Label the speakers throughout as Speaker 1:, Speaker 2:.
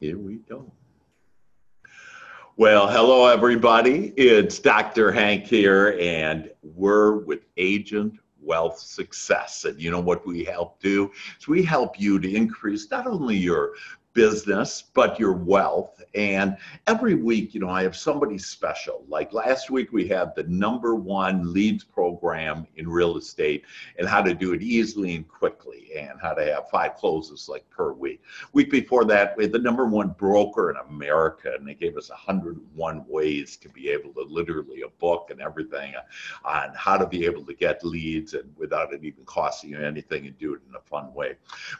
Speaker 1: Here we go. Well, hello, everybody. It's Dr. Hank here, and we're with Agent Wealth Success. And you know what we help do? is we help you to increase not only your business, but your wealth. And every week, you know, I have somebody special. Like last week, we had the number one leads program in real estate and how to do it easily and quickly and how to have five closes like per week. Week before that, we had the number one broker in America, and they gave us 101 ways to be able to literally a book and everything on how to be able to get leads and without it even costing you anything and do it in a fun way.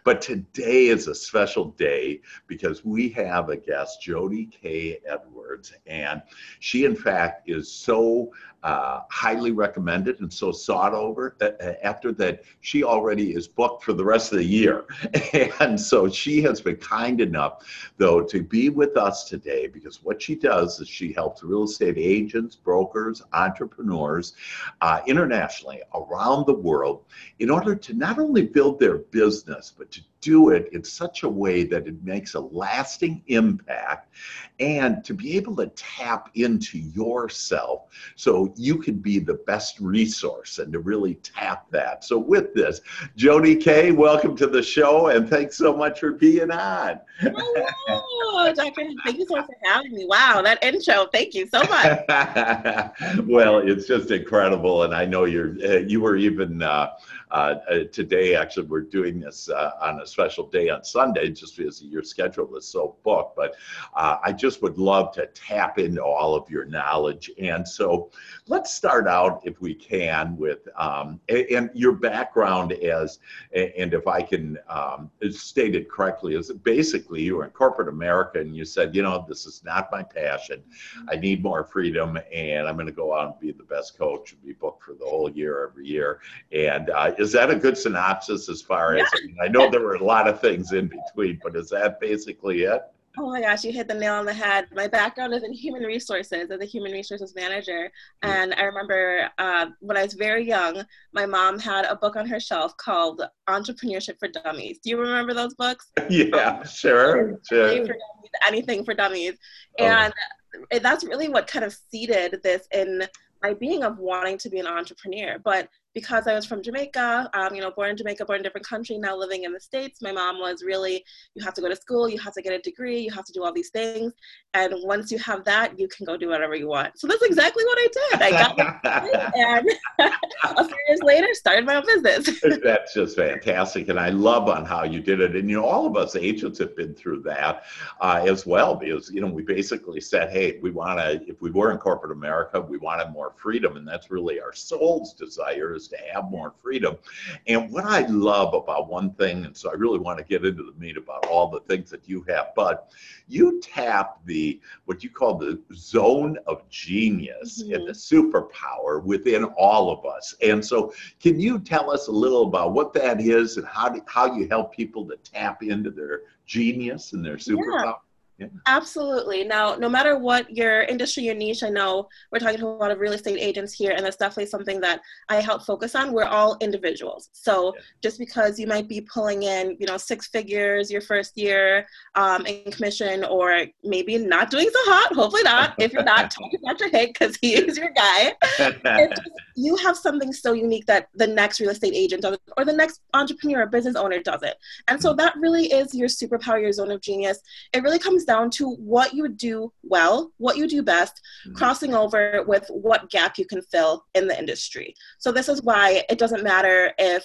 Speaker 1: But today is a special day because we have a guest, Jody K. Edwards, and she, in fact, is so uh, highly recommended and so sought over uh, uh, after that she already is booked for the rest of the year. And so she has been kind enough though to be with us today because what she does is she helps real estate agents brokers entrepreneurs uh, internationally around the world in order to not only build their business but to do it in such a way that it makes a lasting impact and to be able to tap into yourself. So you can be the best resource and to really tap that. So, with this, Jody K, welcome to the show and thanks so much for being on.
Speaker 2: Hello, Dr. Thank you so much for having me. Wow, that intro. Thank you so much.
Speaker 1: well, it's just incredible. And I know you're, uh, you were even, uh, today, actually, we're doing this uh, on a special day on Sunday just because your schedule is so booked. But uh, I just would love to tap into all of your knowledge. And so let's start out, if we can, with um, and your background as, and if I can um, state it correctly, is basically you were in corporate America and you said, you know, this is not my passion. I need more freedom, and I'm going to go out and be the best coach and be booked for the whole year every year. And uh, is that a good synopsis as far as I, mean, I know there were a lot of things in between, but is that basically it?
Speaker 2: Oh my gosh, you hit the nail on the head. My background is in human resources as a human resources manager. And I remember uh, when I was very young, my mom had a book on her shelf called Entrepreneurship for Dummies. Do you remember those books?
Speaker 1: Yeah, um, sure. sure.
Speaker 2: For dummies, anything for dummies. Oh. And that's really what kind of seeded this in my being of wanting to be an entrepreneur. But because I was from Jamaica, um, you know, born in Jamaica, born in a different country, now living in the States, my mom was really, you have to go to school, you have to get a degree, you have to do all these things. And once you have that, you can go do whatever you want. So that's exactly what I did. I got and a few years later, started my own business.
Speaker 1: that's just fantastic. And I love on how you did it. And, you know, all of us agents have been through that uh, as well, because, you know, we basically said, hey, we want to, if we were in corporate America, we wanted more freedom. And that's really our soul's desire is to have more freedom. And what I love about one thing, and so I really want to get into the meat about all the things that you have, but you tap the what you call the zone of genius mm-hmm. and the superpower within all of us. And so, can you tell us a little about what that is and how do, how you help people to tap into their genius and their superpower? Yeah.
Speaker 2: Yeah. Absolutely. Now, no matter what your industry, your niche, I know we're talking to a lot of real estate agents here, and that's definitely something that I help focus on. We're all individuals. So yeah. just because you might be pulling in, you know, six figures your first year um, in commission, or maybe not doing so hot, hopefully not, if you're not talking about your hit because he is your guy, just, you have something so unique that the next real estate agent doesn't, or the next entrepreneur or business owner does it. And so mm. that really is your superpower, your zone of genius. It really comes down to what you do well, what you do best, mm-hmm. crossing over with what gap you can fill in the industry. So, this is why it doesn't matter if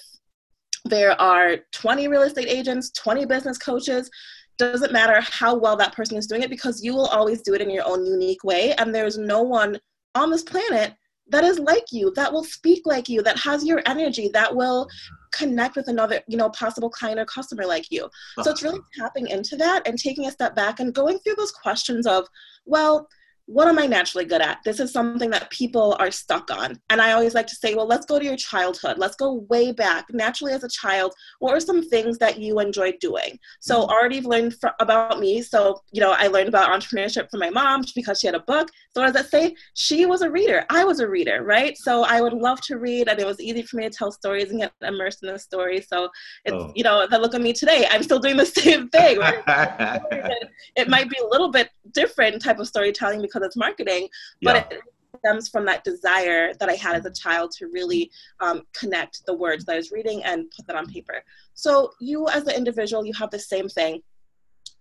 Speaker 2: there are 20 real estate agents, 20 business coaches, doesn't matter how well that person is doing it because you will always do it in your own unique way. And there's no one on this planet that is like you, that will speak like you, that has your energy, that will connect with another, you know, possible client or customer like you. So it's uh-huh. really tapping into that and taking a step back and going through those questions of, well, what am I naturally good at? This is something that people are stuck on. And I always like to say, well, let's go to your childhood. Let's go way back. Naturally, as a child, what were some things that you enjoyed doing? So, mm-hmm. already learned for, about me. So, you know, I learned about entrepreneurship from my mom because she had a book. So, what does that say? She was a reader. I was a reader, right? So, I would love to read, and it was easy for me to tell stories and get immersed in the story. So, it's, oh. you know, if I look at me today, I'm still doing the same thing. Right? it might be a little bit different type of storytelling because it's marketing, but yeah. it stems from that desire that I had as a child to really um, connect the words that I was reading and put that on paper. So you as an individual, you have the same thing.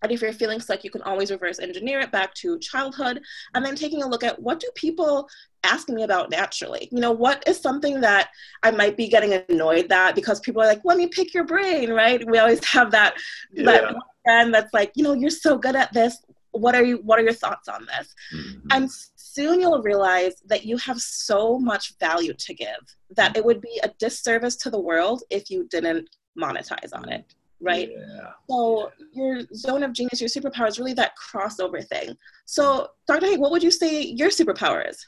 Speaker 2: And if you're feeling stuck, you can always reverse engineer it back to childhood and then taking a look at what do people ask me about naturally? You know, what is something that I might be getting annoyed that because people are like, let me pick your brain, right? We always have that, yeah. that friend that's like, you know, you're so good at this what are you what are your thoughts on this? Mm-hmm. and soon you'll realize that you have so much value to give that it would be a disservice to the world if you didn't monetize on it right? Yeah. so your zone of genius your superpower is really that crossover thing. So dr Hank, what would you say your superpower is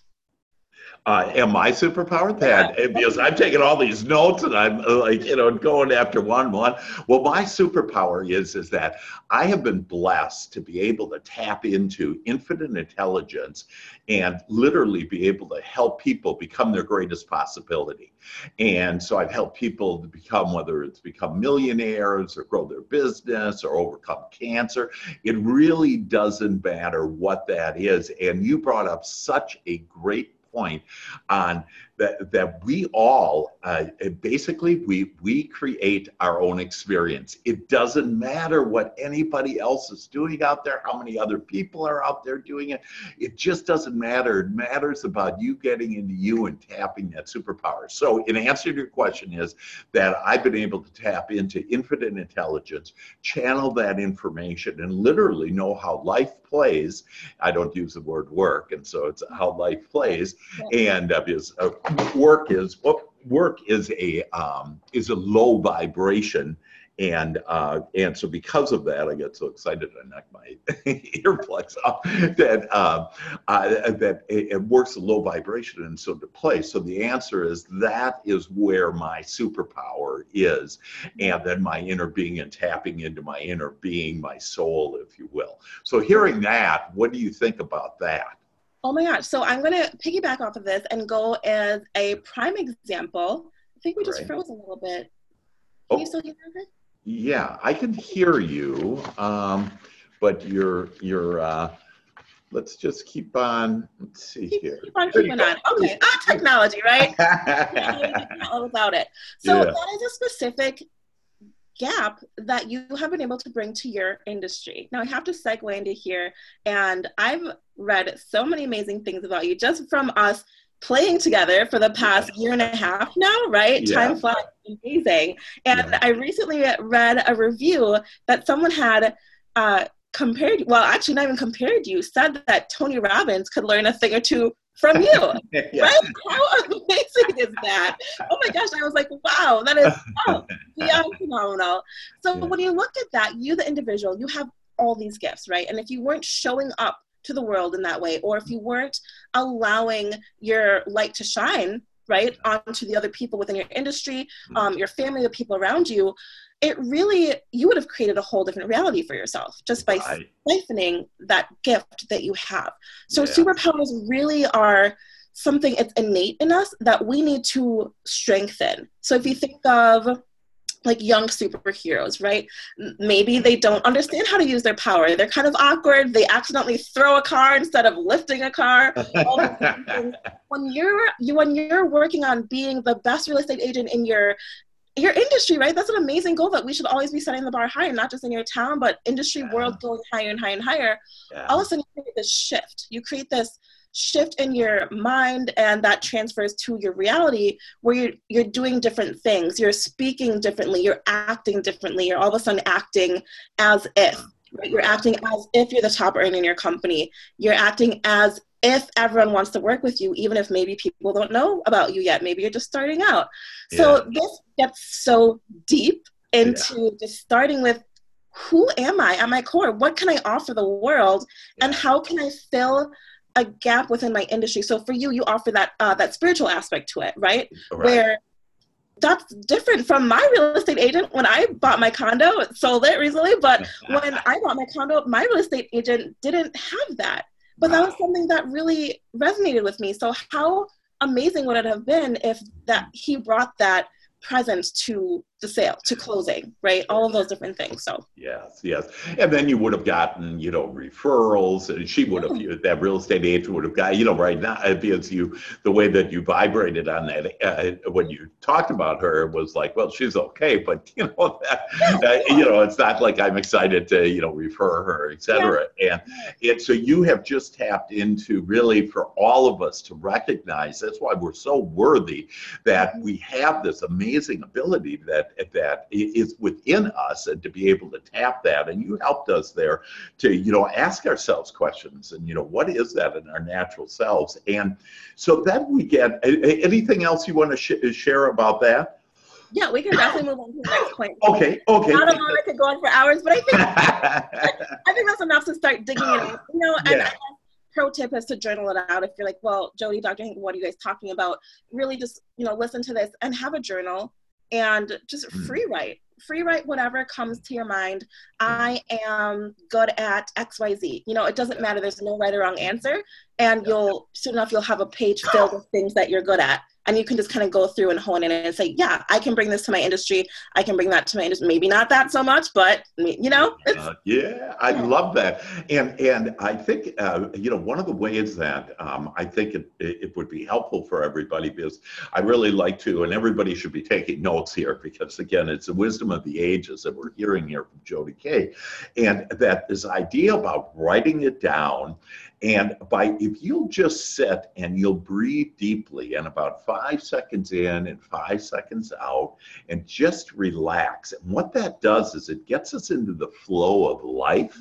Speaker 1: uh, am I superpowered? That yeah. because I'm taking all these notes and I'm uh, like, you know, going after one one. Well, my superpower is is that I have been blessed to be able to tap into infinite intelligence and literally be able to help people become their greatest possibility. And so I've helped people to become whether it's become millionaires or grow their business or overcome cancer. It really doesn't matter what that is. And you brought up such a great point on that, that we all uh, basically we we create our own experience. It doesn't matter what anybody else is doing out there how many other people are out there doing it. It just doesn't matter. It matters about you getting into you and tapping that superpower. So in answer to your question is that i've been able to tap into infinite intelligence channel that information and literally know how life plays. I don't use the word work and so it's how life plays. And uh, because uh, work is what work is a um, is a low vibration and uh, and so because of that, I get so excited I knock my earplugs off that uh, uh, that it, it, works a low vibration and so to play. So the answer is that is where my superpower is, and then my inner being and tapping into my inner being, my soul, if you will. So hearing that, what do you think about that?
Speaker 2: Oh my gosh. So I'm going to piggyback off of this and go as a prime example. I think we just right. froze a little bit. Can oh. you still hear
Speaker 1: me? Yeah, I can hear you. Um, but you're, you're, uh, let's just keep on, let's see
Speaker 2: keep,
Speaker 1: here.
Speaker 2: Keep on keeping on. Okay. Ah, technology, right? without it. So yeah. that is a specific gap that you have been able to bring to your industry. Now, I have to segue into here, and I've read so many amazing things about you just from us playing together for the past year and a half now, right? Yeah. Time flies amazing. And yeah. I recently read a review that someone had uh, compared, well, actually, not even compared you, said that Tony Robbins could learn a thing or two from you. yeah. Right? How amazing is that? Oh my gosh, I was like, wow, that is oh, beyond phenomenal. So yeah. when you look at that, you, the individual, you have all these gifts, right? And if you weren't showing up to the world in that way, or if you weren't allowing your light to shine, right, onto the other people within your industry, mm-hmm. um, your family, the people around you, it really you would have created a whole different reality for yourself just by right. siphoning that gift that you have so yeah. superpowers really are something it's innate in us that we need to strengthen so if you think of like young superheroes, right? Maybe they don't understand how to use their power. They're kind of awkward. They accidentally throw a car instead of lifting a car. when you're you when you're working on being the best real estate agent in your your industry, right? That's an amazing goal that we should always be setting the bar higher, not just in your town, but industry yeah. world going higher and higher and higher. Yeah. All of a sudden, you create this shift. You create this shift in your mind, and that transfers to your reality where you're, you're doing different things. You're speaking differently. You're acting differently. You're all of a sudden acting as if. Right? You're acting as if you're the top earner in your company. You're acting as if everyone wants to work with you, even if maybe people don't know about you yet, maybe you're just starting out. So yeah. this gets so deep into yeah. just starting with who am I at my core? What can I offer the world? Yeah. And how can I fill a gap within my industry. So for you, you offer that uh, that spiritual aspect to it, right?
Speaker 1: Right.
Speaker 2: Where that's different from my real estate agent when I bought my condo, sold it recently. But when I bought my condo, my real estate agent didn't have that. But that was something that really resonated with me. So how amazing would it have been if that he brought that presence to the sale to closing right? All of those different things so.
Speaker 1: Yes yes. And then you would have gotten you know referrals and she would have yeah. that real estate agent would have got you know right now because you the way that you vibrated on that uh, when you talked about her was like well she's okay but you know that uh, you know it's not like i'm excited to you know refer her etc yeah. and it so you have just tapped into really for all of us to recognize that's why we're so worthy that we have this amazing ability that that is within us and to be able to tap that. And you helped us there to, you know, ask ourselves questions and, you know, what is that in our natural selves? And so then we get anything else you want to sh- share about that?
Speaker 2: Yeah, we can definitely move on to the next point.
Speaker 1: Okay, okay.
Speaker 2: Not alone, I could go on for hours, but I think I think that's enough to start digging in. You know, and yeah. pro tip is to journal it out. If you're like, well, Jody, Dr. Hank, what are you guys talking about? Really, just you know, listen to this and have a journal and just hmm. free write free write whatever comes to your mind. I am good at xyz you know it doesn't matter. There's no right or wrong answer and you'll soon enough you'll have a page filled with things that you're good at and you can just kind of go through and hone in and say yeah i can bring this to my industry. I can bring that to my industry. Maybe not that so much but you know
Speaker 1: uh, yeah i love that. And and i think uh, you know one of the ways that um, i think it, it would be helpful for everybody because i really like to and everybody should be taking notes here because again it's the wisdom of the ages that we're hearing here from jody kay and that this idea about writing it down and by if you'll just sit and you'll breathe deeply and about five seconds in and five seconds out and just relax. And what that does is it gets us into the flow of life.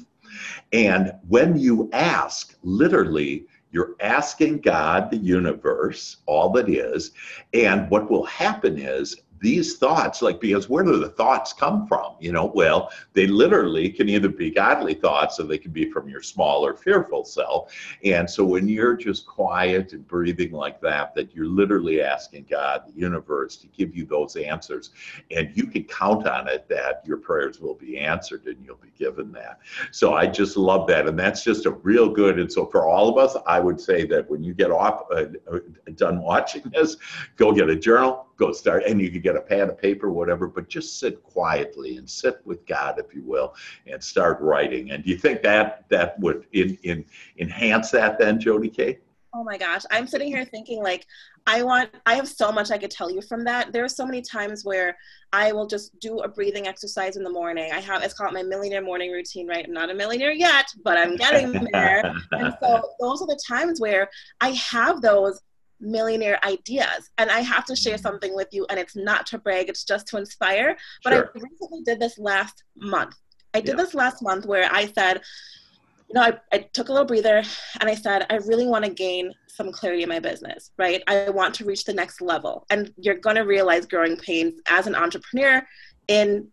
Speaker 1: And when you ask, literally, you're asking God, the universe, all that is. And what will happen is these thoughts, like, because where do the thoughts come from? You know, well, they literally can either be godly thoughts or they can be from your small or fearful self. And so when you're just quiet and breathing like that, that you're literally asking God, the universe, to give you those answers. And you can count on it that your prayers will be answered and you'll be given that. So I just love that. And that's just a real good. And so for all of us, I would say that when you get off, uh, uh done watching this, go get a journal, go start and you could get a pad of paper whatever but just sit quietly and sit with god if you will and start writing. And do you think that that would in, in enhance that then jody kay?
Speaker 2: Oh my gosh i'm sitting here thinking like i want i have so much i could tell you from that. There are so many times where i will just do a breathing exercise in the morning. I have it's called my millionaire morning routine right? I'm not a millionaire yet but i'm getting there. And so those are the times where i have those millionaire ideas. And I have to share mm. something with you, and it's not to brag, it's just to inspire. But sure. I recently did this last month. I did yeah. this last month where I said, you know, I, I took a little breather and I said, I really want to gain some clarity in my business, right? I want to reach the next level. And you're going to realize growing pains as an entrepreneur in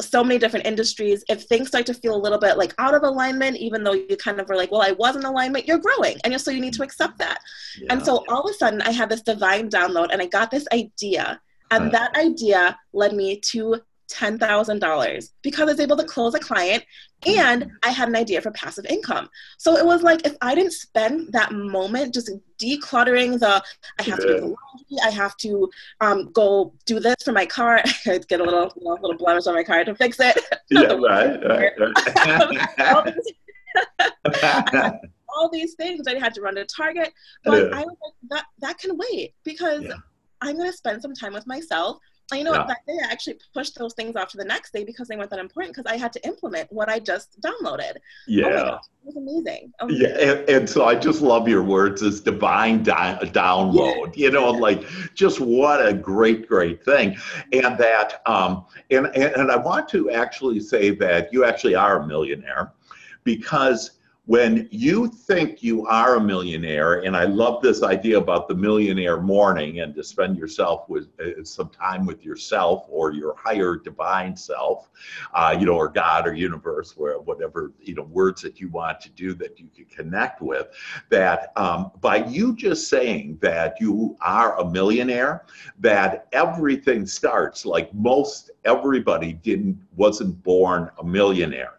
Speaker 2: so many different industries if things start to feel a little bit like out of alignment even though you kind of were like well i was in alignment you're growing and so you need to mm-hmm. accept that. Yeah. and so all of a sudden i had this divine download and i got this idea and that idea led me to $10,000 because I was able to close a client and mm-hmm. I had an idea for passive income. So it was like if I didn't spend that moment just decluttering the I have to do the I have to um, go do this for my car, i get a little you know, little blemish on my car to fix it.
Speaker 1: yeah, right, right, right.
Speaker 2: all, these, all these things I had to run to Target, but yeah. I was like that that can wait because yeah. I'm going to spend some time with myself you know, yeah. that day I actually pushed those things off to the next day because they weren't that important because I had to implement what I just downloaded.
Speaker 1: Yeah. Oh
Speaker 2: gosh, it was amazing.
Speaker 1: Yeah. And, and, so I just love your words as divine di- download, yeah. you know, like just what a great, great thing. And that, um, and, and, and I want to actually say that you actually are a millionaire because when you think you are a millionaire, and I love this idea about the millionaire morning and to spend yourself with uh, some time with yourself or your higher divine self, uh, you know, or God or universe, where whatever you know words that you want to do that you can connect with. That um, by you just saying that you are a millionaire, that everything starts like most everybody didn't wasn't born a millionaire.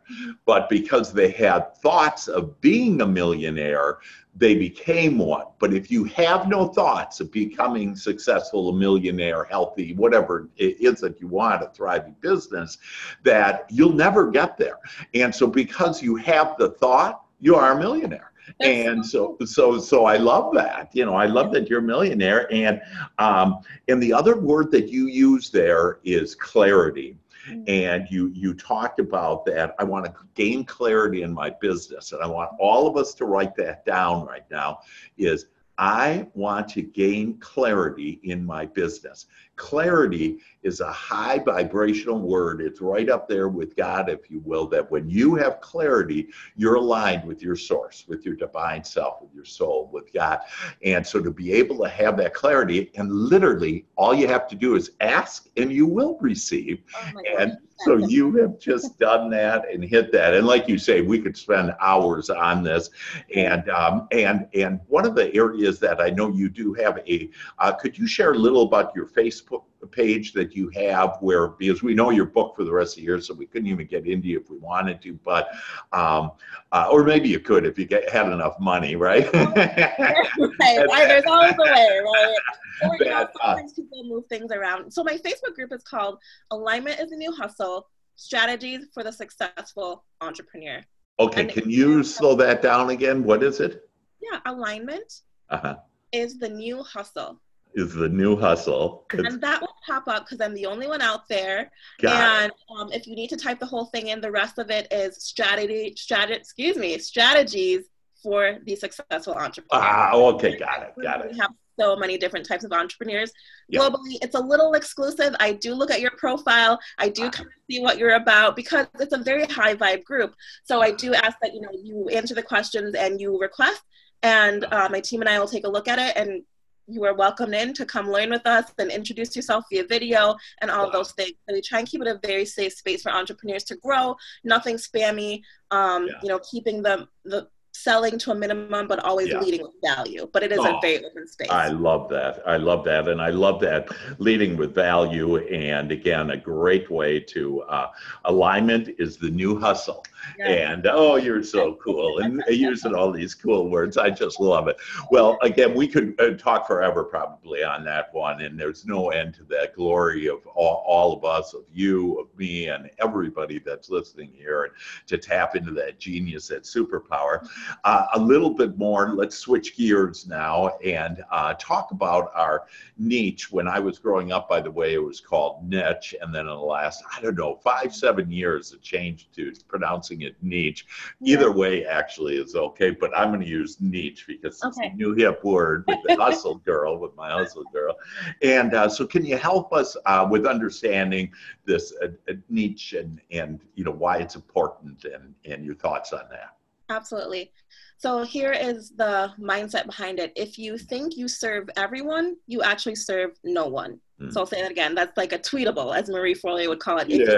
Speaker 1: But because they had thoughts of being a millionaire they became one. But if you have no thoughts of becoming successful a millionaire healthy whatever it is that you want a thriving business that you'll never get there. And so because you have the thought you are a millionaire and so so so i love that you know i love that you're a millionaire. And um and the other word that you use there is clarity. Mm. and you you talked about that. I want to gain clarity in my business and i want all of us to write that down right now is I want to gain clarity in my business. Clarity is a high vibrational word. It's right up there with God, if you will, that when you have clarity, you're aligned with your source, with your divine self, with your soul, with God. And so to be able to have that clarity, and literally all you have to do is ask and you will receive. Oh and so you have just done that and hit that. And like you say, we could spend hours on this. And um, and and one of the areas that I know you do have a, uh, could you share a little about your Facebook page that you have where because we know you're booked for the rest of the year, so we couldn't even get into you if we wanted to. But um, uh, or maybe you could if you get, had enough money, right?
Speaker 2: right. There's always a way, right? Or, you know, sometimes uh, people move things around. So my Facebook group is called Alignment is the New Hustle: Strategies for the Successful Entrepreneur.
Speaker 1: Okay, and can you slow that down again? What is it?
Speaker 2: Yeah, alignment uh-huh. is the new hustle
Speaker 1: is the new hustle.
Speaker 2: And that will pop up because I'm the only one out there. Got and um, if you need to type the whole thing in, the rest of it is strategy, strategy, excuse me, strategies for the successful entrepreneur.
Speaker 1: Ah, okay, got it, got
Speaker 2: it. We have so many different types of entrepreneurs yep. globally. It's a little exclusive. I do look at your profile. I do kind of see what you're about because it's a very high vibe group. So I do ask that you know you answer the questions and you request, and uh, my team and I will take a look at it and you are welcome in to come learn with us and introduce yourself via video and all wow. those things. So we try and keep it a very safe space for entrepreneurs to grow, nothing spammy, um, yeah. you know, keeping the, the selling to a minimum, but always yeah. leading with value. But it is oh, a very open space.
Speaker 1: I love that. I love that. And I love that leading with value. And again, a great way to uh, alignment is the new hustle. And oh, you're so cool. And using all these cool words. I just love it. Well, again, we could uh, talk forever probably on that one. And there's no end to that glory of all, all of us, of you, of me, and everybody that's listening here. And to tap into that genius, that superpower. Uh, a little bit more, let's switch gears now and uh, talk about our niche. When I was growing up, by the way, it was called niche. And then in the last, I don't know, five, seven years, it changed to pronouncing it niche. Either way, actually, is okay, but I'm going to use niche because it's okay. a new hip word with the hustle girl, with my hustle girl. And uh, so, can you help us uh, with understanding this uh, niche and, and, you know, why it's important and, and your thoughts on that?
Speaker 2: Absolutely. So here is the mindset behind it. If you think you serve everyone, you actually serve no one. Mm. So I'll say that again. That's like a tweetable, as Marie Forleo would call it.
Speaker 1: If
Speaker 2: yeah,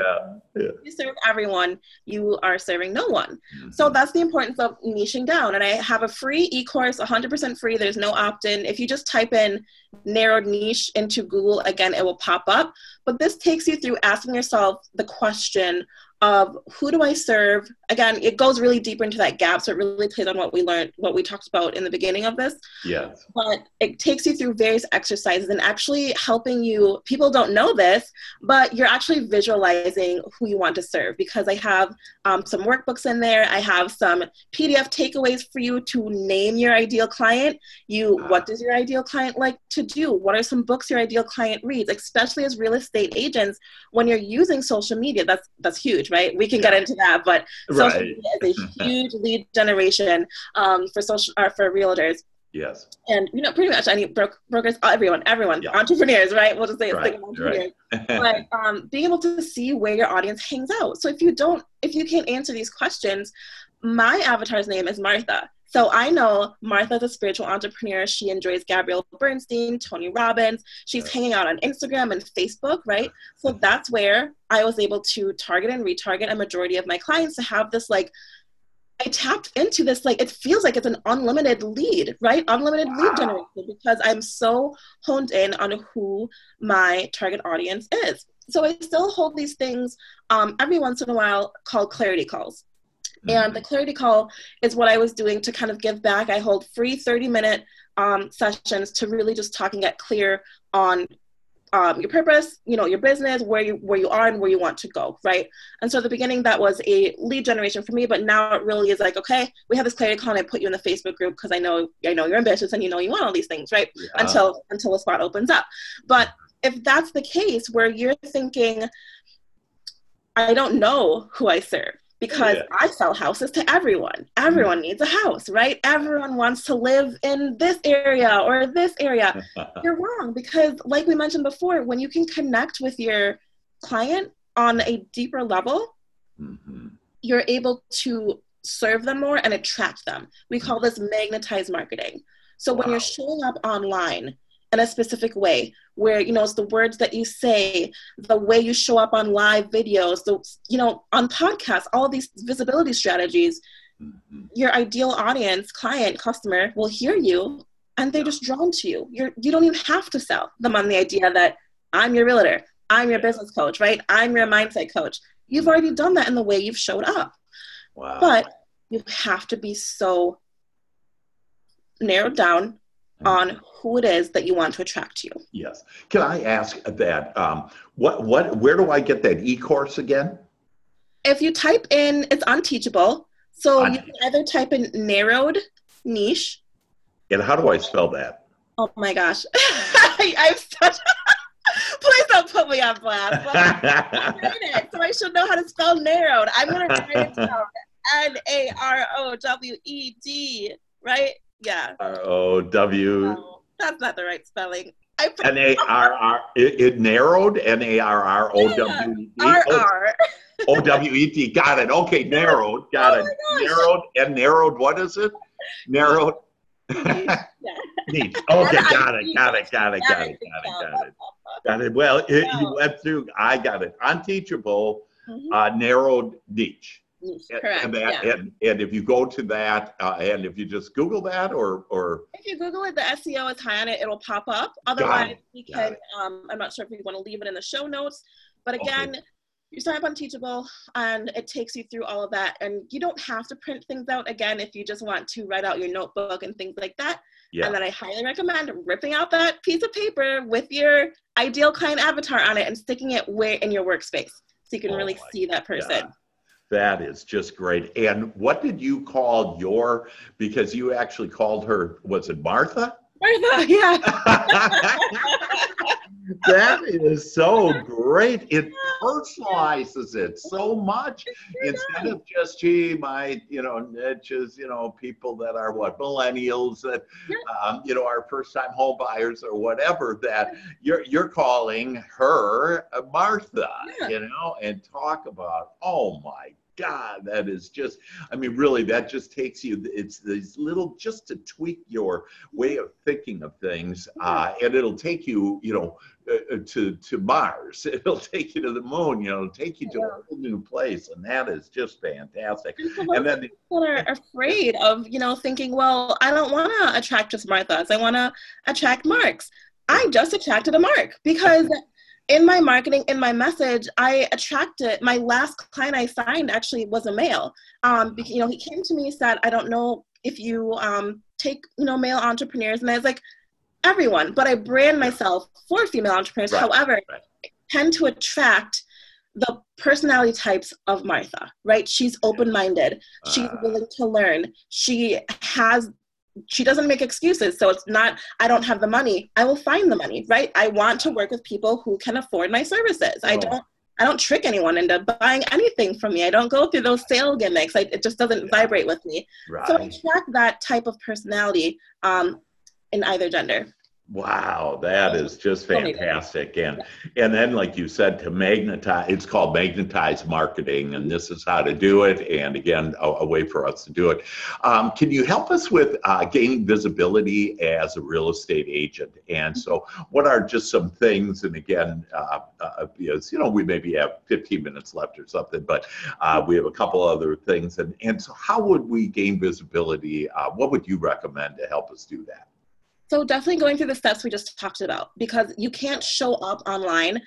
Speaker 2: you, yeah. you serve everyone, you are serving no one. Mm-hmm. So that's the importance of niching down. And I have a free e-course, 100% free. There's no opt-in. If you just type in narrowed niche into Google, again, it will pop up. But this takes you through asking yourself the question of who do I serve? Again, it goes really deep into that gap, so it really plays on what we learned, what we talked about in the beginning of this.
Speaker 1: Yes.
Speaker 2: But it takes you through various exercises and actually helping you. People don't know this, but you're actually visualizing who you want to serve because I have um, some workbooks in there. I have some PDF takeaways for you to name your ideal client. You, uh, what does your ideal client like to do? What are some books your ideal client reads? Especially as real estate agents, when you're using social media, that's that's huge huge, right? We can get into that, but right. social media is a huge lead generation um, for social or for realtors.
Speaker 1: Yes.
Speaker 2: And you know, pretty much any bro- brokers, everyone, everyone, yeah. entrepreneurs, right? We'll just say it's right. Like entrepreneurs. Right. but um, being able to see where your audience hangs out. So if you don't, if you can't answer these questions, my avatar's name is Martha. So I know Martha's a spiritual entrepreneur. She enjoys Gabrielle Bernstein, Tony Robbins. She's hanging out on Instagram and Facebook, right? So that's where I was able to target and retarget a majority of my clients to have this like I tapped into this like it feels like it's an unlimited lead, right? Unlimited wow. lead generation because I'm so honed in on who my target audience is. So I still hold these things um, every once in a while called clarity calls. And the mm-hmm. clarity call is what I was doing to kind of give back. I hold free 30 minute um, sessions to really just talk and get clear on um, your purpose, you know, your business, where you where you are and where you want to go, right? And so at the beginning that was a lead generation for me, but now it really is like, okay, we have this clarity call and I put you in the Facebook group because I know I know you're ambitious and you know you want all these things, right? Yeah. Until until a spot opens up. But if that's the case where you're thinking, I don't know who I serve, because yeah. I sell houses to everyone. Everyone needs a house, right? Everyone wants to live in this area or this area. You're wrong because, like we mentioned before, when you can connect with your client on a deeper level, mm-hmm. you're able to serve them more and attract them. We call this magnetized marketing. So wow. when you're showing up online, in a specific way where you know it's the words that you say the way you show up on live videos the you know on podcasts all these visibility strategies. Mm-hmm. your ideal audience client customer will hear you and they're just drawn to you. You're you don't even have to sell them on the idea that i'm your realtor i'm your business coach right? I'm your mindset coach. You've already done that in the way you've showed up. Wow. but you have to be so narrowed down on who it is that you want to attract to you.
Speaker 1: Yes. Can I ask that? Um, what what where do I get that e-course again?
Speaker 2: If you type in, it's on Teachable. So you can either type in narrowed niche.
Speaker 1: And how do I spell that?
Speaker 2: Oh my gosh, I, am such. Please don't put me on blast. so I should know how to spell narrowed. I'm gonna write it down. N A R O W E D. Right? Yeah. R
Speaker 1: O W.
Speaker 2: That's not the right spelling.
Speaker 1: N A R R. It narrowed. N A R R O W E. R R. O W E T. Got it. Okay, narrowed. Got oh it. Narrowed and narrowed. What is it? Narrowed. Neat. Okay, got it, got it, got it, got it, got it, got it. Got it. Well, you went through. I got it. On Teachable, mm-hmm. uh, narrowed niche.
Speaker 2: Correct.
Speaker 1: And, that, yeah. and, and if you go to that, uh, and if you just Google that, or or
Speaker 2: if you Google it, the SEO is high on it. It'll pop up. Otherwise, we can. Um, I'm not sure if we want to leave it in the show notes, but again. Okay. You sign up on Teachable and it takes you through all of that. And you don't have to print things out again if you just want to write out your notebook and things like that. Yeah. And then I highly recommend ripping out that piece of paper with your ideal client avatar on it and sticking it where in your workspace so you can oh really see that person. God.
Speaker 1: That is just great. And what did you call your, because you actually called her, was it Martha?
Speaker 2: Martha, yeah.
Speaker 1: that is so great. It personalizes it so much instead of just, gee, my, you know, niches, you know, people that are what, millennials that, um, you know, are first time home buyers or whatever, that you're, you're calling her Martha, yeah. you know, and talk about, oh my God, that is just, I mean, really, that just takes you, it's these little, just to tweak your way of thinking of things. Uh, and it'll take you, you know, uh, uh to, to Mars. It'll take you to the moon, you know, it'll take you to a whole new place. And that is just fantastic. And then
Speaker 2: people are afraid of, you know, thinking, well, I don't want to attract just Marthas. I want to attract Marks. I just attracted a Mark because in my marketing in my message i attracted my last client i signed actually was a male. Um you know he came to me and said i don't know if you um take you know male entrepreneurs and i was like everyone but i brand myself for female entrepreneurs. Right. however right. I tend to attract the personality types of martha right? She's open-minded. Uh, she's willing to learn. She has she doesn't make excuses. So it's not, I don't have the money. I will find the money, right? I want to work with people who can afford my services. Oh. I don't, I don't trick anyone into buying anything from me. I don't go through those sale gimmicks. I, it just doesn't yeah. vibrate with me. Right. So I track that type of personality um, in either gender.
Speaker 1: Wow, that is just fantastic. And and then like you said to magnetize it's called magnetize marketing and this is how to do it and again a, a way for us to do it. Um, can you help us with uh, gaining visibility as a real estate agent? And so what are just some things and again uh, uh, because you know we maybe have 15 minutes left or something but uh, we have a couple other things and and so how would we gain visibility? Uh, what would you recommend to help us do that?
Speaker 2: So definitely going through the steps we just talked about because you can't show up online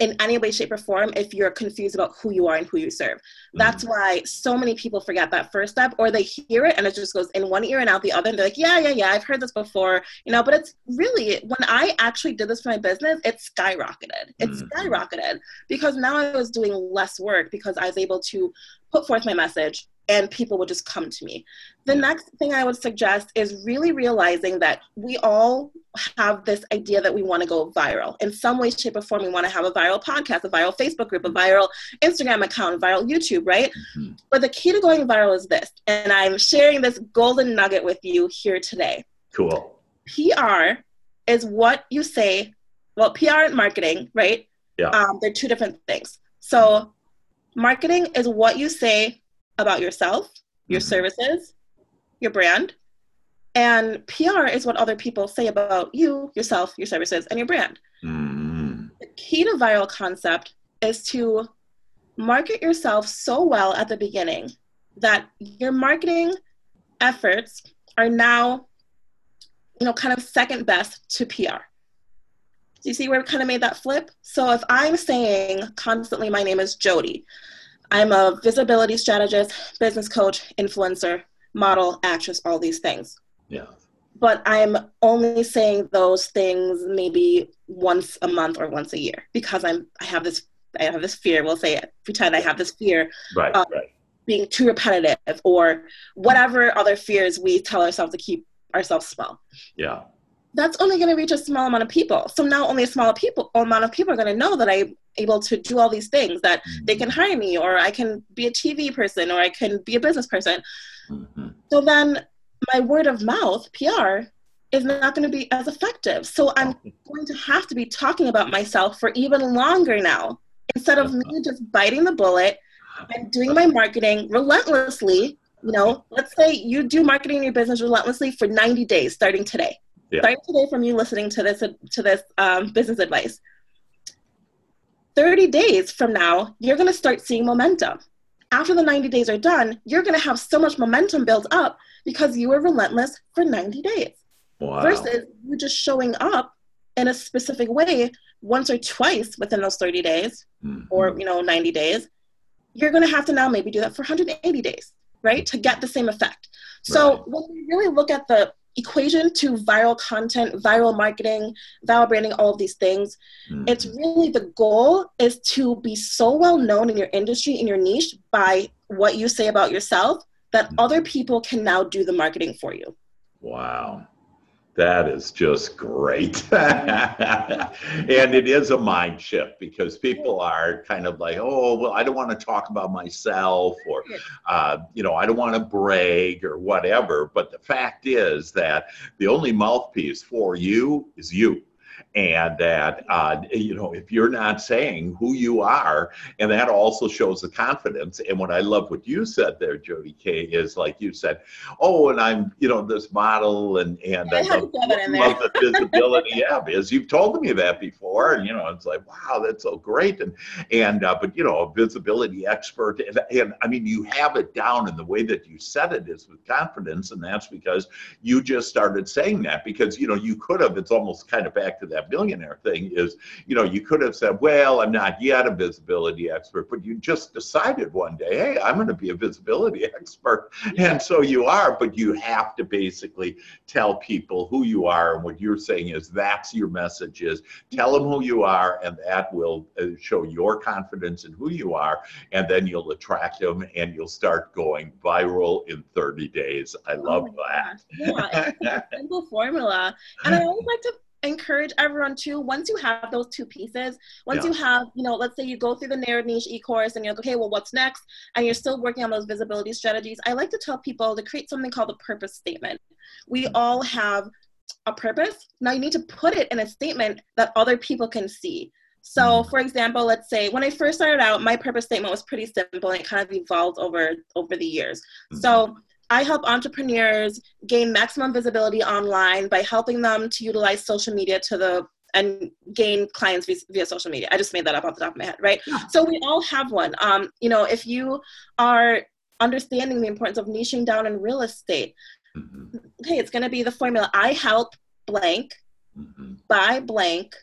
Speaker 2: in any way, shape, or form if you're confused about who you are and who you serve. That's mm-hmm. why so many people forget that first step, or they hear it and it just goes in one ear and out the other, and they're like, "Yeah, yeah, yeah, I've heard this before," you know. But it's really when I actually did this for my business, it skyrocketed. It mm-hmm. skyrocketed because now I was doing less work because I was able to put forth my message and people would just come to me. The next thing I would suggest is really realizing that we all have this idea that we want to go viral. In some way, shape, or form, we want to have a viral podcast, a viral Facebook group, a viral Instagram account, viral YouTube, right? Mm-hmm. But the key to going viral is this, and I'm sharing this golden nugget with you here today.
Speaker 1: Cool.
Speaker 2: PR is what you say, well, PR and marketing, right?
Speaker 1: Yeah.
Speaker 2: Um, they're two different things. So, marketing is what you say about yourself, your mm-hmm. services, your brand. And PR is what other people say about you, yourself, your services, and your brand. Mm-hmm. The key to viral concept is to market yourself so well at the beginning that your marketing efforts are now, you know, kind of second best to PR. Do you see where we kind of made that flip? So if I'm saying constantly, my name is Jody, I'm a visibility strategist, business coach, influencer, model, actress, all these things.
Speaker 1: Yeah.
Speaker 2: But I'm only saying those things maybe once a month or once a year because I'm I have this I have this fear. We'll say it. Pretend I have this fear.
Speaker 1: Right.
Speaker 2: Of
Speaker 1: right.
Speaker 2: Being too repetitive or whatever other fears we tell ourselves to keep ourselves small.
Speaker 1: Yeah
Speaker 2: that's only going to reach a small amount of people. So now only a small people amount of people are going to know that I'm able to do all these things that mm-hmm. they can hire me or I can be a TV person or I can be a business person. Mm-hmm. So then my word of mouth, PR, is not going to be as effective. So I'm going to have to be talking about myself for even longer now instead of me just biting the bullet and doing my marketing relentlessly. You know, let's say you do marketing in your business relentlessly for 90 days starting today yeah. starting today from you listening to this to this um, business advice 30 days from now you're going to start seeing momentum after the 90 days are done you're going to have so much momentum built up because you were relentless for 90 days wow. versus you just showing up in a specific way once or twice within those 30 days mm-hmm. or you know 90 days you're going to have to now maybe do that for 180 days right to get the same effect so right. when we really look at the equation to viral content, viral marketing, viral branding, all of these things. Mm-hmm. It's really the goal is to be so well known in your industry, in your niche, by what you say about yourself that mm-hmm. other people can now do the marketing for you.
Speaker 1: Wow. That is just great. and it is a mind shift because people are kind of like, oh, well, I don't want to talk about myself or, uh, you know, I don't want to brag or whatever. But the fact is that the only mouthpiece for you is you and that uh, you know if you're not saying who you are and that also shows the confidence. And what i love what you said there jody k is like you said oh and i'm you know this model and and
Speaker 2: i, love,
Speaker 1: love the visibility. Yeah because you've told me that before and you know it's like wow that's so great. And and uh, but you know a visibility expert and, and i mean you have it down and the way that you said it is with confidence and that's because you just started saying that because you know you could have it's almost kind of back to that billionaire thing is, you know, you could have said, well, I'm not yet a visibility expert, but you just decided one day, hey, I'm going to be a visibility expert. Yeah. And so you are, but you have to basically tell people who you are. And what you're saying is that's your message is tell them who you are, and that will uh, show your confidence in who you are. And then you'll attract them and you'll start going viral in 30 days. I love oh that.
Speaker 2: Yeah, it's a simple formula. And I always like to encourage everyone to once you have those two pieces once yeah. you have you know let's say you go through the narrow niche e-course and you're like okay well what's next and you're still working on those visibility strategies i like to tell people to create something called a purpose statement we all have a purpose, now you need to put it in a statement that other people can see. So, mm-hmm. for example, let's say when I first started out, my purpose statement was pretty simple and it kind of evolved over over the years. Mm-hmm. So, I help entrepreneurs gain maximum visibility online by helping them to utilize social media to the and gain clients via, via social media. I just made that up off the top of my head, right? Yeah. So we all have one. Um, you know, if you are understanding the importance of niching down in real estate, mm-hmm. okay, it's going to be the formula. I help blank mm-hmm. buy blank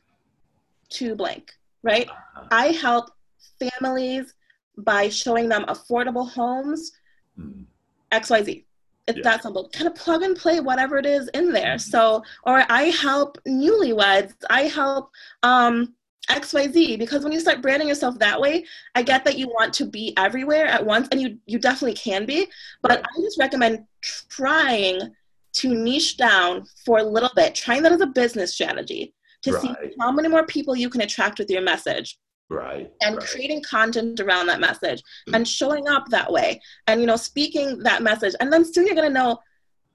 Speaker 2: to blank, right? Uh-huh. I help families by showing them affordable homes, mm-hmm. XYZ. It's yeah. that simple. Kind of plug and play whatever it is in there. Mm-hmm. So, or I help newlyweds. I help um, XYZ because when you start branding yourself that way, I get that you want to be everywhere at once, and you you definitely can be. But right. I just recommend trying to niche down for a little bit, trying that as a business strategy to right. see how many more people you can attract with your message
Speaker 1: right
Speaker 2: and
Speaker 1: right.
Speaker 2: creating content around that message mm-hmm. and showing up that way and you know speaking that message and then soon you're going to know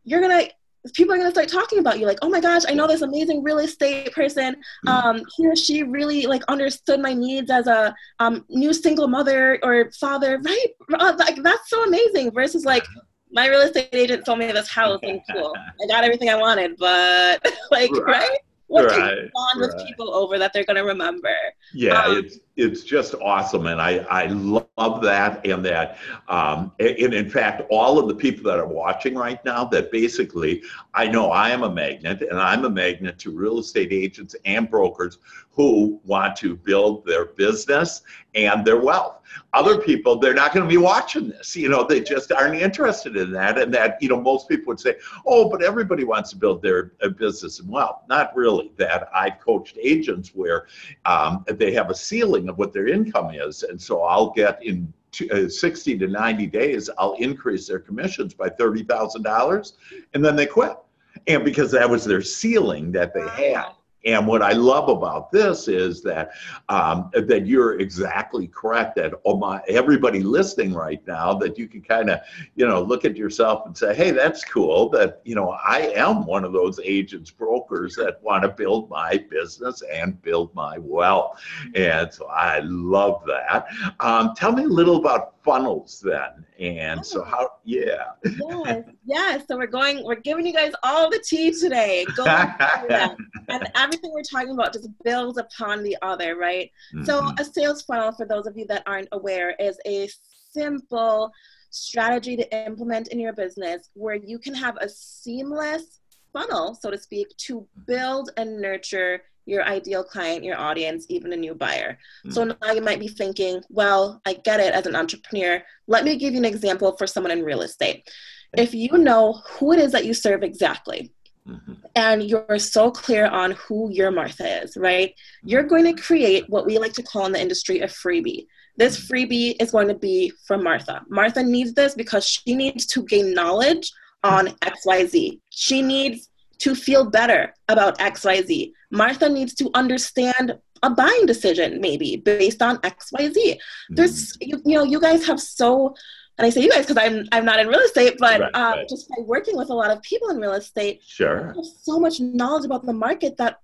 Speaker 2: you're going to people are going to start talking about you like oh my gosh i know this amazing real estate person mm-hmm. um, he or she really like understood my needs as a um, new single mother or father right uh, like that's so amazing versus like my real estate agent sold me this house and cool i got everything i wanted but like right? What right, can you bond right. with people over that they're going to remember
Speaker 1: yeah um, it's it's just awesome and i i love that and that um and in fact all of the people that are watching right now that basically i know i am a magnet and i'm a magnet to real estate agents and brokers who want to build their business and their wealth other people they're not going to be watching this you know they just aren't interested in that and that you know most people would say oh but everybody wants to build their business and well, not really that i've coached agents where um, they have a ceiling of what their income is. And so I'll get in uh, 60 to 90 days, I'll increase their commissions by $30,000 and then they quit. And because that was their ceiling that they had. And what I love about this is that um, that you're exactly correct. That oh my, everybody listening right now, that you can kind of you know look at yourself and say, hey, that's cool. That you know I am one of those agents, brokers that want to build my business and build my wealth. And so I love that. Um, tell me a little about funnels then and so how yeah
Speaker 2: yes yes so we're going we're giving you guys all the tea today Go and everything we're talking about just builds upon the other right mm-hmm. so a sales funnel for those of you that aren't aware is a simple strategy to implement in your business where you can have a seamless funnel so to speak to build and nurture your ideal client, your audience, even a new buyer. Mm-hmm. So now you might be thinking, well, I get it as an entrepreneur. Let me give you an example for someone in real estate. If you know who it is that you serve exactly, mm-hmm. and you're so clear on who your Martha is, right? You're going to create what we like to call in the industry a freebie. This mm-hmm. freebie is going to be from Martha. Martha needs this because she needs to gain knowledge on XYZ. She needs to feel better about XYZ. Martha needs to understand a buying decision, maybe based on XYZ. Mm-hmm. There's, you, you know, you guys have so, and I say you guys because I'm I'm not in real estate, but right, um, right. just by working with a lot of people in real estate,
Speaker 1: sure,
Speaker 2: so much knowledge about the market that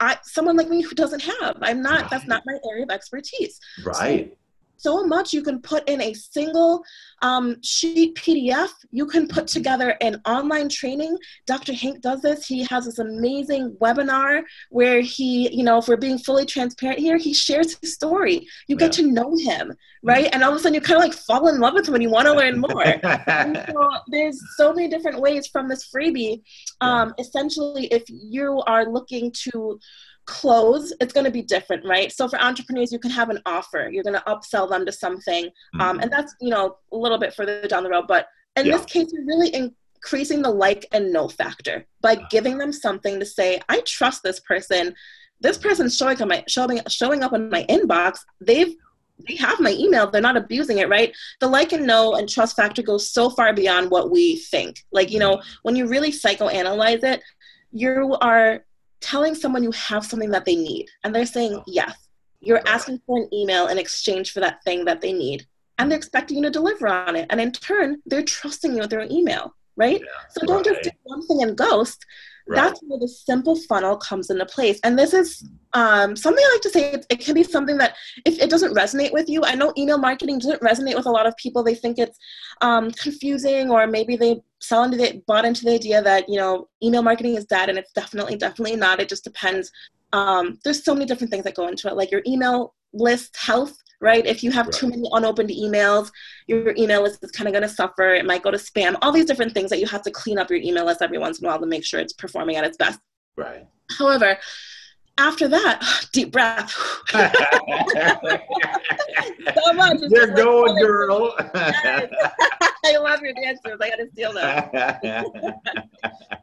Speaker 2: I someone like me who doesn't have. I'm not. Right. That's not my area of expertise.
Speaker 1: Right. So
Speaker 2: so much you can put in a single um, sheet PDF. You can put together an online training. Dr. Hank does this. He has this amazing webinar where he, you know, if we're being fully transparent here, he shares his story. You get yeah. to know him, right? And all of a sudden you kind of like fall in love with him and you want to learn more. so there's so many different ways from this freebie. Um, essentially, if you are looking to close it's going to be different right? So for entrepreneurs you can have an offer. You're going to upsell them to something mm-hmm. um, and that's you know a little bit further down the road but in yeah. this case you're really increasing the like and know factor by giving them something to say i trust this person. This person's showing up my showing showing up in my inbox. They've they have my email. They're not abusing it right? The like and know and trust factor goes so far beyond what we think. Like you know when you really psychoanalyze it you are telling someone you have something that they need and they're saying oh. yes. You're asking for an email in exchange for that thing that they need and they're expecting you to deliver on it and in turn they're trusting you with their email right? Yeah, so don't right. just do one thing and ghost That's where the simple funnel comes into place. And this is um, something I like to say it, it, can be something that if it doesn't resonate with you, I know email marketing doesn't resonate with a lot of people. They think it's um, confusing or maybe they sell into the bought into the idea that, you know, email marketing is dead and it's definitely, definitely not. It just depends. Um, there's so many different things that go into it, like your email list health right? If you have right. too many unopened emails, your email list is kind of going to suffer. It might go to spam, all these different things that you have to clean up your email list every once in a while to make sure it's performing at its best.
Speaker 1: Right.
Speaker 2: However, after that, deep breath. so
Speaker 1: much. It's You're going, oh, like, girl.
Speaker 2: I love your dancers. I got to steal them.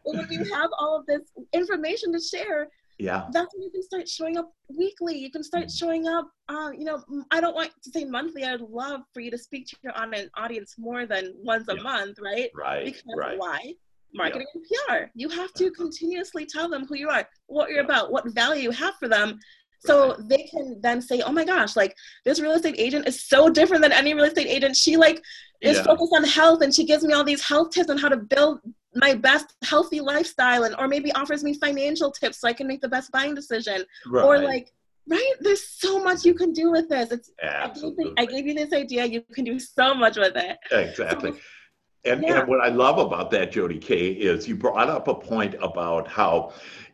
Speaker 2: when you have all of this information to share,
Speaker 1: yeah
Speaker 2: that's when you can start showing up weekly you can start mm. showing up uh, you know i don't want to say monthly i'd love for you to speak to your audience more than once a month right
Speaker 1: right
Speaker 2: because
Speaker 1: right.
Speaker 2: why marketing yeah. and pr you have to uh-huh. continuously tell them who you are what you're yeah. about what value you have for them so right. they can then say oh my gosh like this real estate agent is so different than any real estate agent she like is yeah. focused on health and she gives me all these health tips on how to build my best healthy lifestyle and or maybe offers me financial tips so I can make the best buying decision. Right. Or like right there's so much you can do with this it's
Speaker 1: Absolutely.
Speaker 2: I, gave, I gave you this idea you can do so much with it
Speaker 1: exactly so, and, yeah. and what i love about that jody k is you brought up a point about how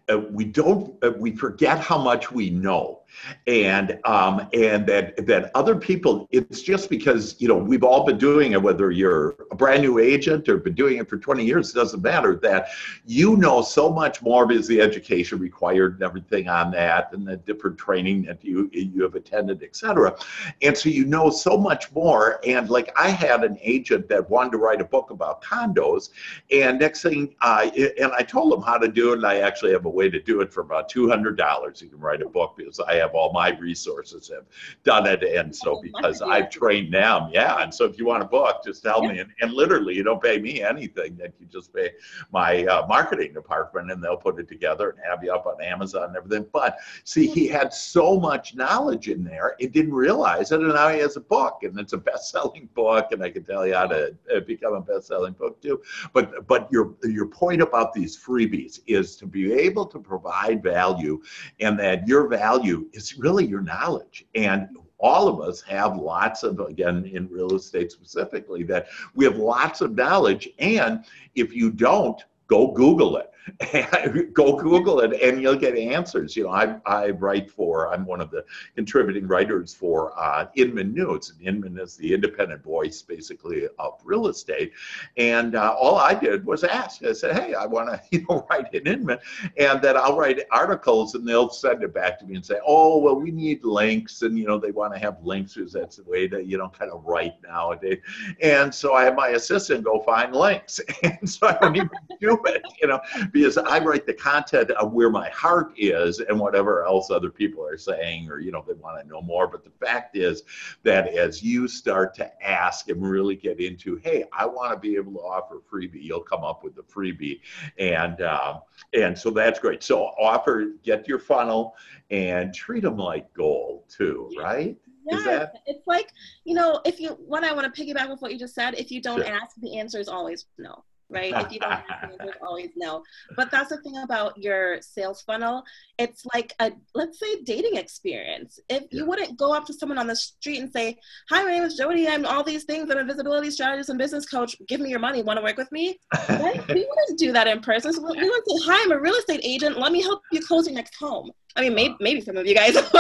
Speaker 1: uh, we don't uh, we forget how much we know and um, and that that other people it's just because you know we've all been doing it whether you're a brand new agent or been doing it for 20 years it doesn't matter that you know so much more because the education required and everything on that and the different training that you you have attended etc and so you know so much more and like i had an agent that wanted to write a book about condos and next thing i and i told him how to do it and i actually have a way to do it for about $200 you can write a book because i have all my resources have done it. And so because I've trained them, yeah. And so if you want a book, just tell yeah. me. And, and, literally, you don't pay me anything. That you just pay my uh, marketing department, and they'll put it together and have you up on Amazon and everything. But see, he had so much knowledge in there, he didn't realize it, and now he has a book, and it's a best-selling book. And I can tell you how to uh, become a best-selling book too. But but your your point about these freebies is to be able to provide value, and that your value is really your knowledge. And all of us have lots of, again, in real estate specifically, that we have lots of knowledge. And if you don't, go Google it. go Google it and you'll get answers. You know, I, I write for, I'm one of the contributing writers for uh, Inman News. And Inman is the independent voice, basically, of real estate. And uh, all I did was ask. I said, hey, I want to, you know, write in Inman. And then I'll write articles and they'll send it back to me and say, oh, well, we need links. And, you know, they want to have links because that's the way to, you know, kind of write nowadays. And so I have my assistant go find links. And so I don't even do it, you know because I write the content of where my heart is and whatever else other people are saying or you know they want to know more. But the fact is that as you start to ask and really get into hey I want to be able to offer freebie you'll come up with the freebie. And uh, and so that's great. So offer get your funnel and treat them like gold too right?
Speaker 2: Yeah, that... it's like you know if you what I want to piggyback with what you just said. If you don't sure. ask the answer is always no right? If you don't have answers, always know. But that's the thing about your sales funnel. It's like a let's say dating experience. If yeah. you wouldn't go up to someone on the street and say, "Hi, my name is Jody. I'm all these things. I'm a visibility strategist and business coach. Give me your money. Want to work with me?" Right? we wouldn't do that in person. So we would say, "Hi, I'm a real estate agent. Let me help you close your next home." I mean, maybe, maybe some of you guys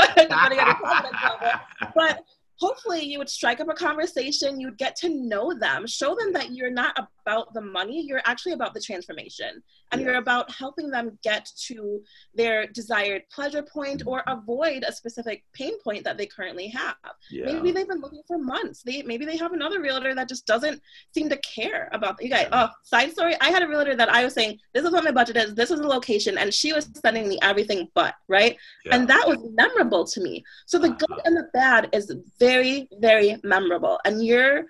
Speaker 2: but hopefully you would strike up a conversation you'd get to know them show them that you're not about the money you're actually about the transformation. And yeah. you're about helping them get to their desired pleasure point or mm-hmm. avoid a specific pain point that they currently have. Yeah. maybe they've been looking for months. They maybe they have another realtor that just doesn't seem to care about you guys oh side story i had a realtor that i was saying this is what my budget is this is the location and she was sending me everything but right? And that was memorable to me. So the good and the bad is very very memorable. And your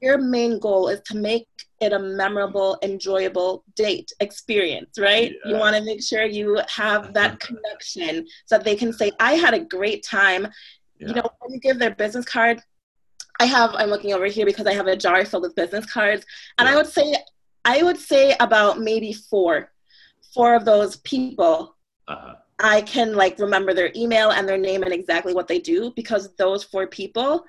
Speaker 2: your main goal is to make it a memorable, enjoyable date experience, right? Yeah. You want to make sure you have that connection so that they can say, I had a great time. Yeah. You know, when you give their business card, I have, I'm looking over here because I have a jar filled with business cards. And yeah. I would say, I would say about maybe four four of those people, uh-huh. I can like remember their email and their name and exactly what they do because those four people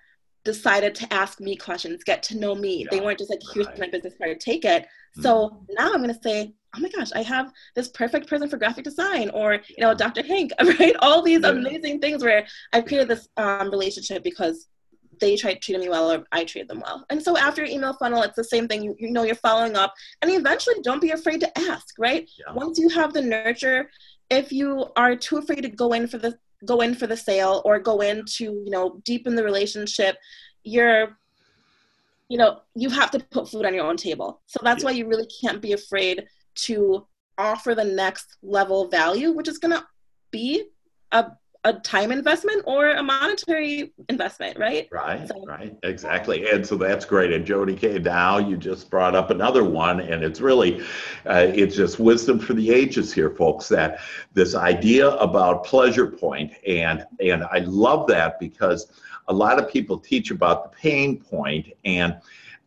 Speaker 2: decided to ask me questions, get to know me. Yeah, they weren't just like, here's right. my business card, take it. Mm-hmm. So now I'm gonna say, oh my gosh, I have this perfect person for graphic design, or you know, Dr. Hank, right? All these yeah. amazing things where I've created this um, relationship because they tried treating me well or I treated them well. And so after your email funnel, it's the same thing. You, you know, you're following up and eventually don't be afraid to ask, right? Once you have the nurture, if you are too afraid to go in for the go in for the sale or go in to, you know, deepen the relationship, you're you know, you have to put food on your own table. So that's yeah. why you really can't be afraid to offer the next level value, which is gonna be a a time investment or a monetary investment, right?
Speaker 1: Right, so, right, exactly. And so that's great. And Jody K. Now you just brought up another one, and it's really, uh, it's just wisdom for the ages here, folks. That this idea about pleasure point, and and I love that because a lot of people teach about the pain point and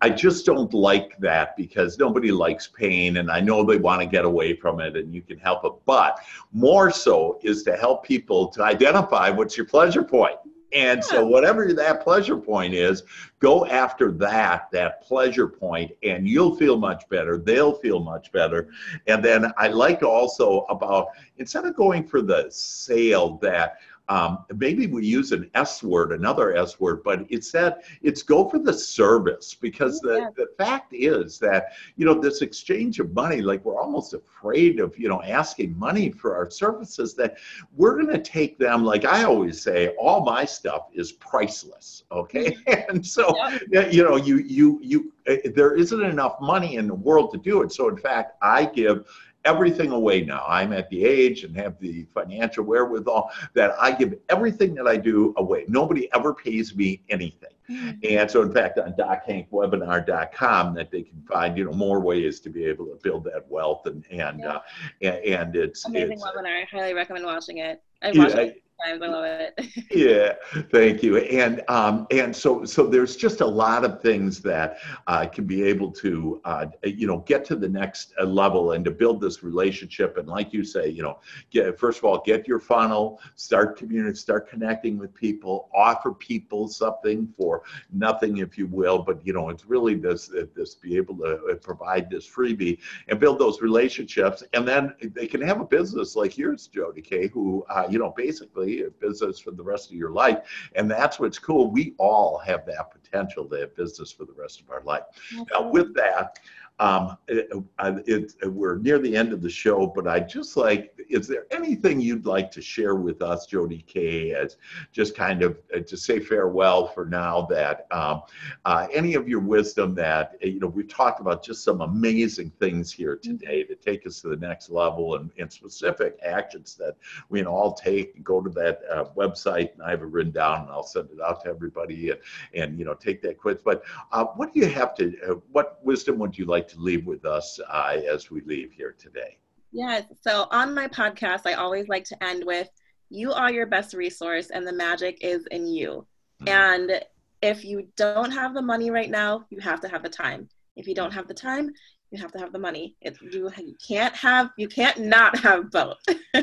Speaker 1: I just don't like that because nobody likes pain and I know they want to get away from it and you can help it. But more so is to help people to identify what's your pleasure point. And so whatever that pleasure point is, go after that, that pleasure point, and you'll feel much better. They'll feel much better. And then I like also about instead of going for the sale that um, maybe we use an S word, another S word, but it's that it's go for the service because the, yeah. the fact is that, you know, this exchange of money, like we're almost afraid of, you know, asking money for our services that we're going to take them, like I always say, all my stuff is priceless. Okay. Mm-hmm. and so, yeah. you know, you, you, you, eh, there isn't enough money in the world to do it. So in fact, I give everything away now. I'm at the age and have the financial wherewithal that I give everything that I do away. Nobody ever pays me anything. Mm-hmm. And so, in fact, on dochankwebinar.com, that they can find you know more ways to be able to build that wealth and and yeah. uh, and, and, it's
Speaker 2: amazing
Speaker 1: it's,
Speaker 2: webinar. I highly recommend watching it. I've watched yeah, it times. I love it.
Speaker 1: yeah, thank you. And um, and so so there's just a lot of things that uh, can be able to uh, you know get to the next uh, level and to build this relationship. And like you say, you know, get first of all get your funnel, start community, start connecting with people, offer people something for nothing, if you will. But you know, it's really this this be able to uh, provide this freebie and build those relationships, and then they can have a business like yours, Jody K, who uh, you know basically a business for the rest of your life. And that's what's cool. We all have that potential to have business for the rest of our life. Now, with that, um, it, it, it, we're near the end of the show, but I just like, is there anything you'd like to share with us, Jody K, as just kind of uh, to say farewell for now? That um, uh, any of your wisdom that uh, you know we've talked about just some amazing things here mm-hmm. today to take us to the next level and, and specific actions that we can all take. And go to that uh, website, and I have it written down, and I'll send it out to everybody, and and you know take that quiz. But uh, what do you have to? Uh, what wisdom would you like? to leave with us uh, as we leave here today?
Speaker 2: Yes. So on my podcast, I always like to end with you are your best resource and the magic is in you. Mm-hmm. And if you don't have the money right now, you have to have the time. If you don't have the time, you have to have the money. It, you, you can't have you can't not have both.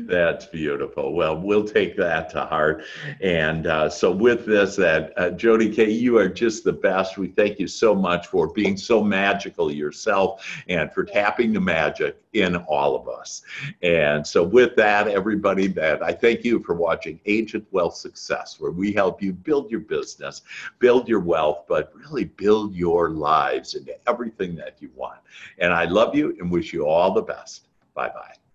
Speaker 1: That's beautiful. Well, we'll take that to heart. And uh, so, with this, that uh, Jody K, you are just the best. We thank you so much for being so magical yourself and for tapping the magic in all of us. And so, with that, everybody, that I thank you for watching Agent Wealth Success, where we help you build your business, build your wealth, but really build your lives into everything that you want. And I love you and wish you all the best. Bye bye.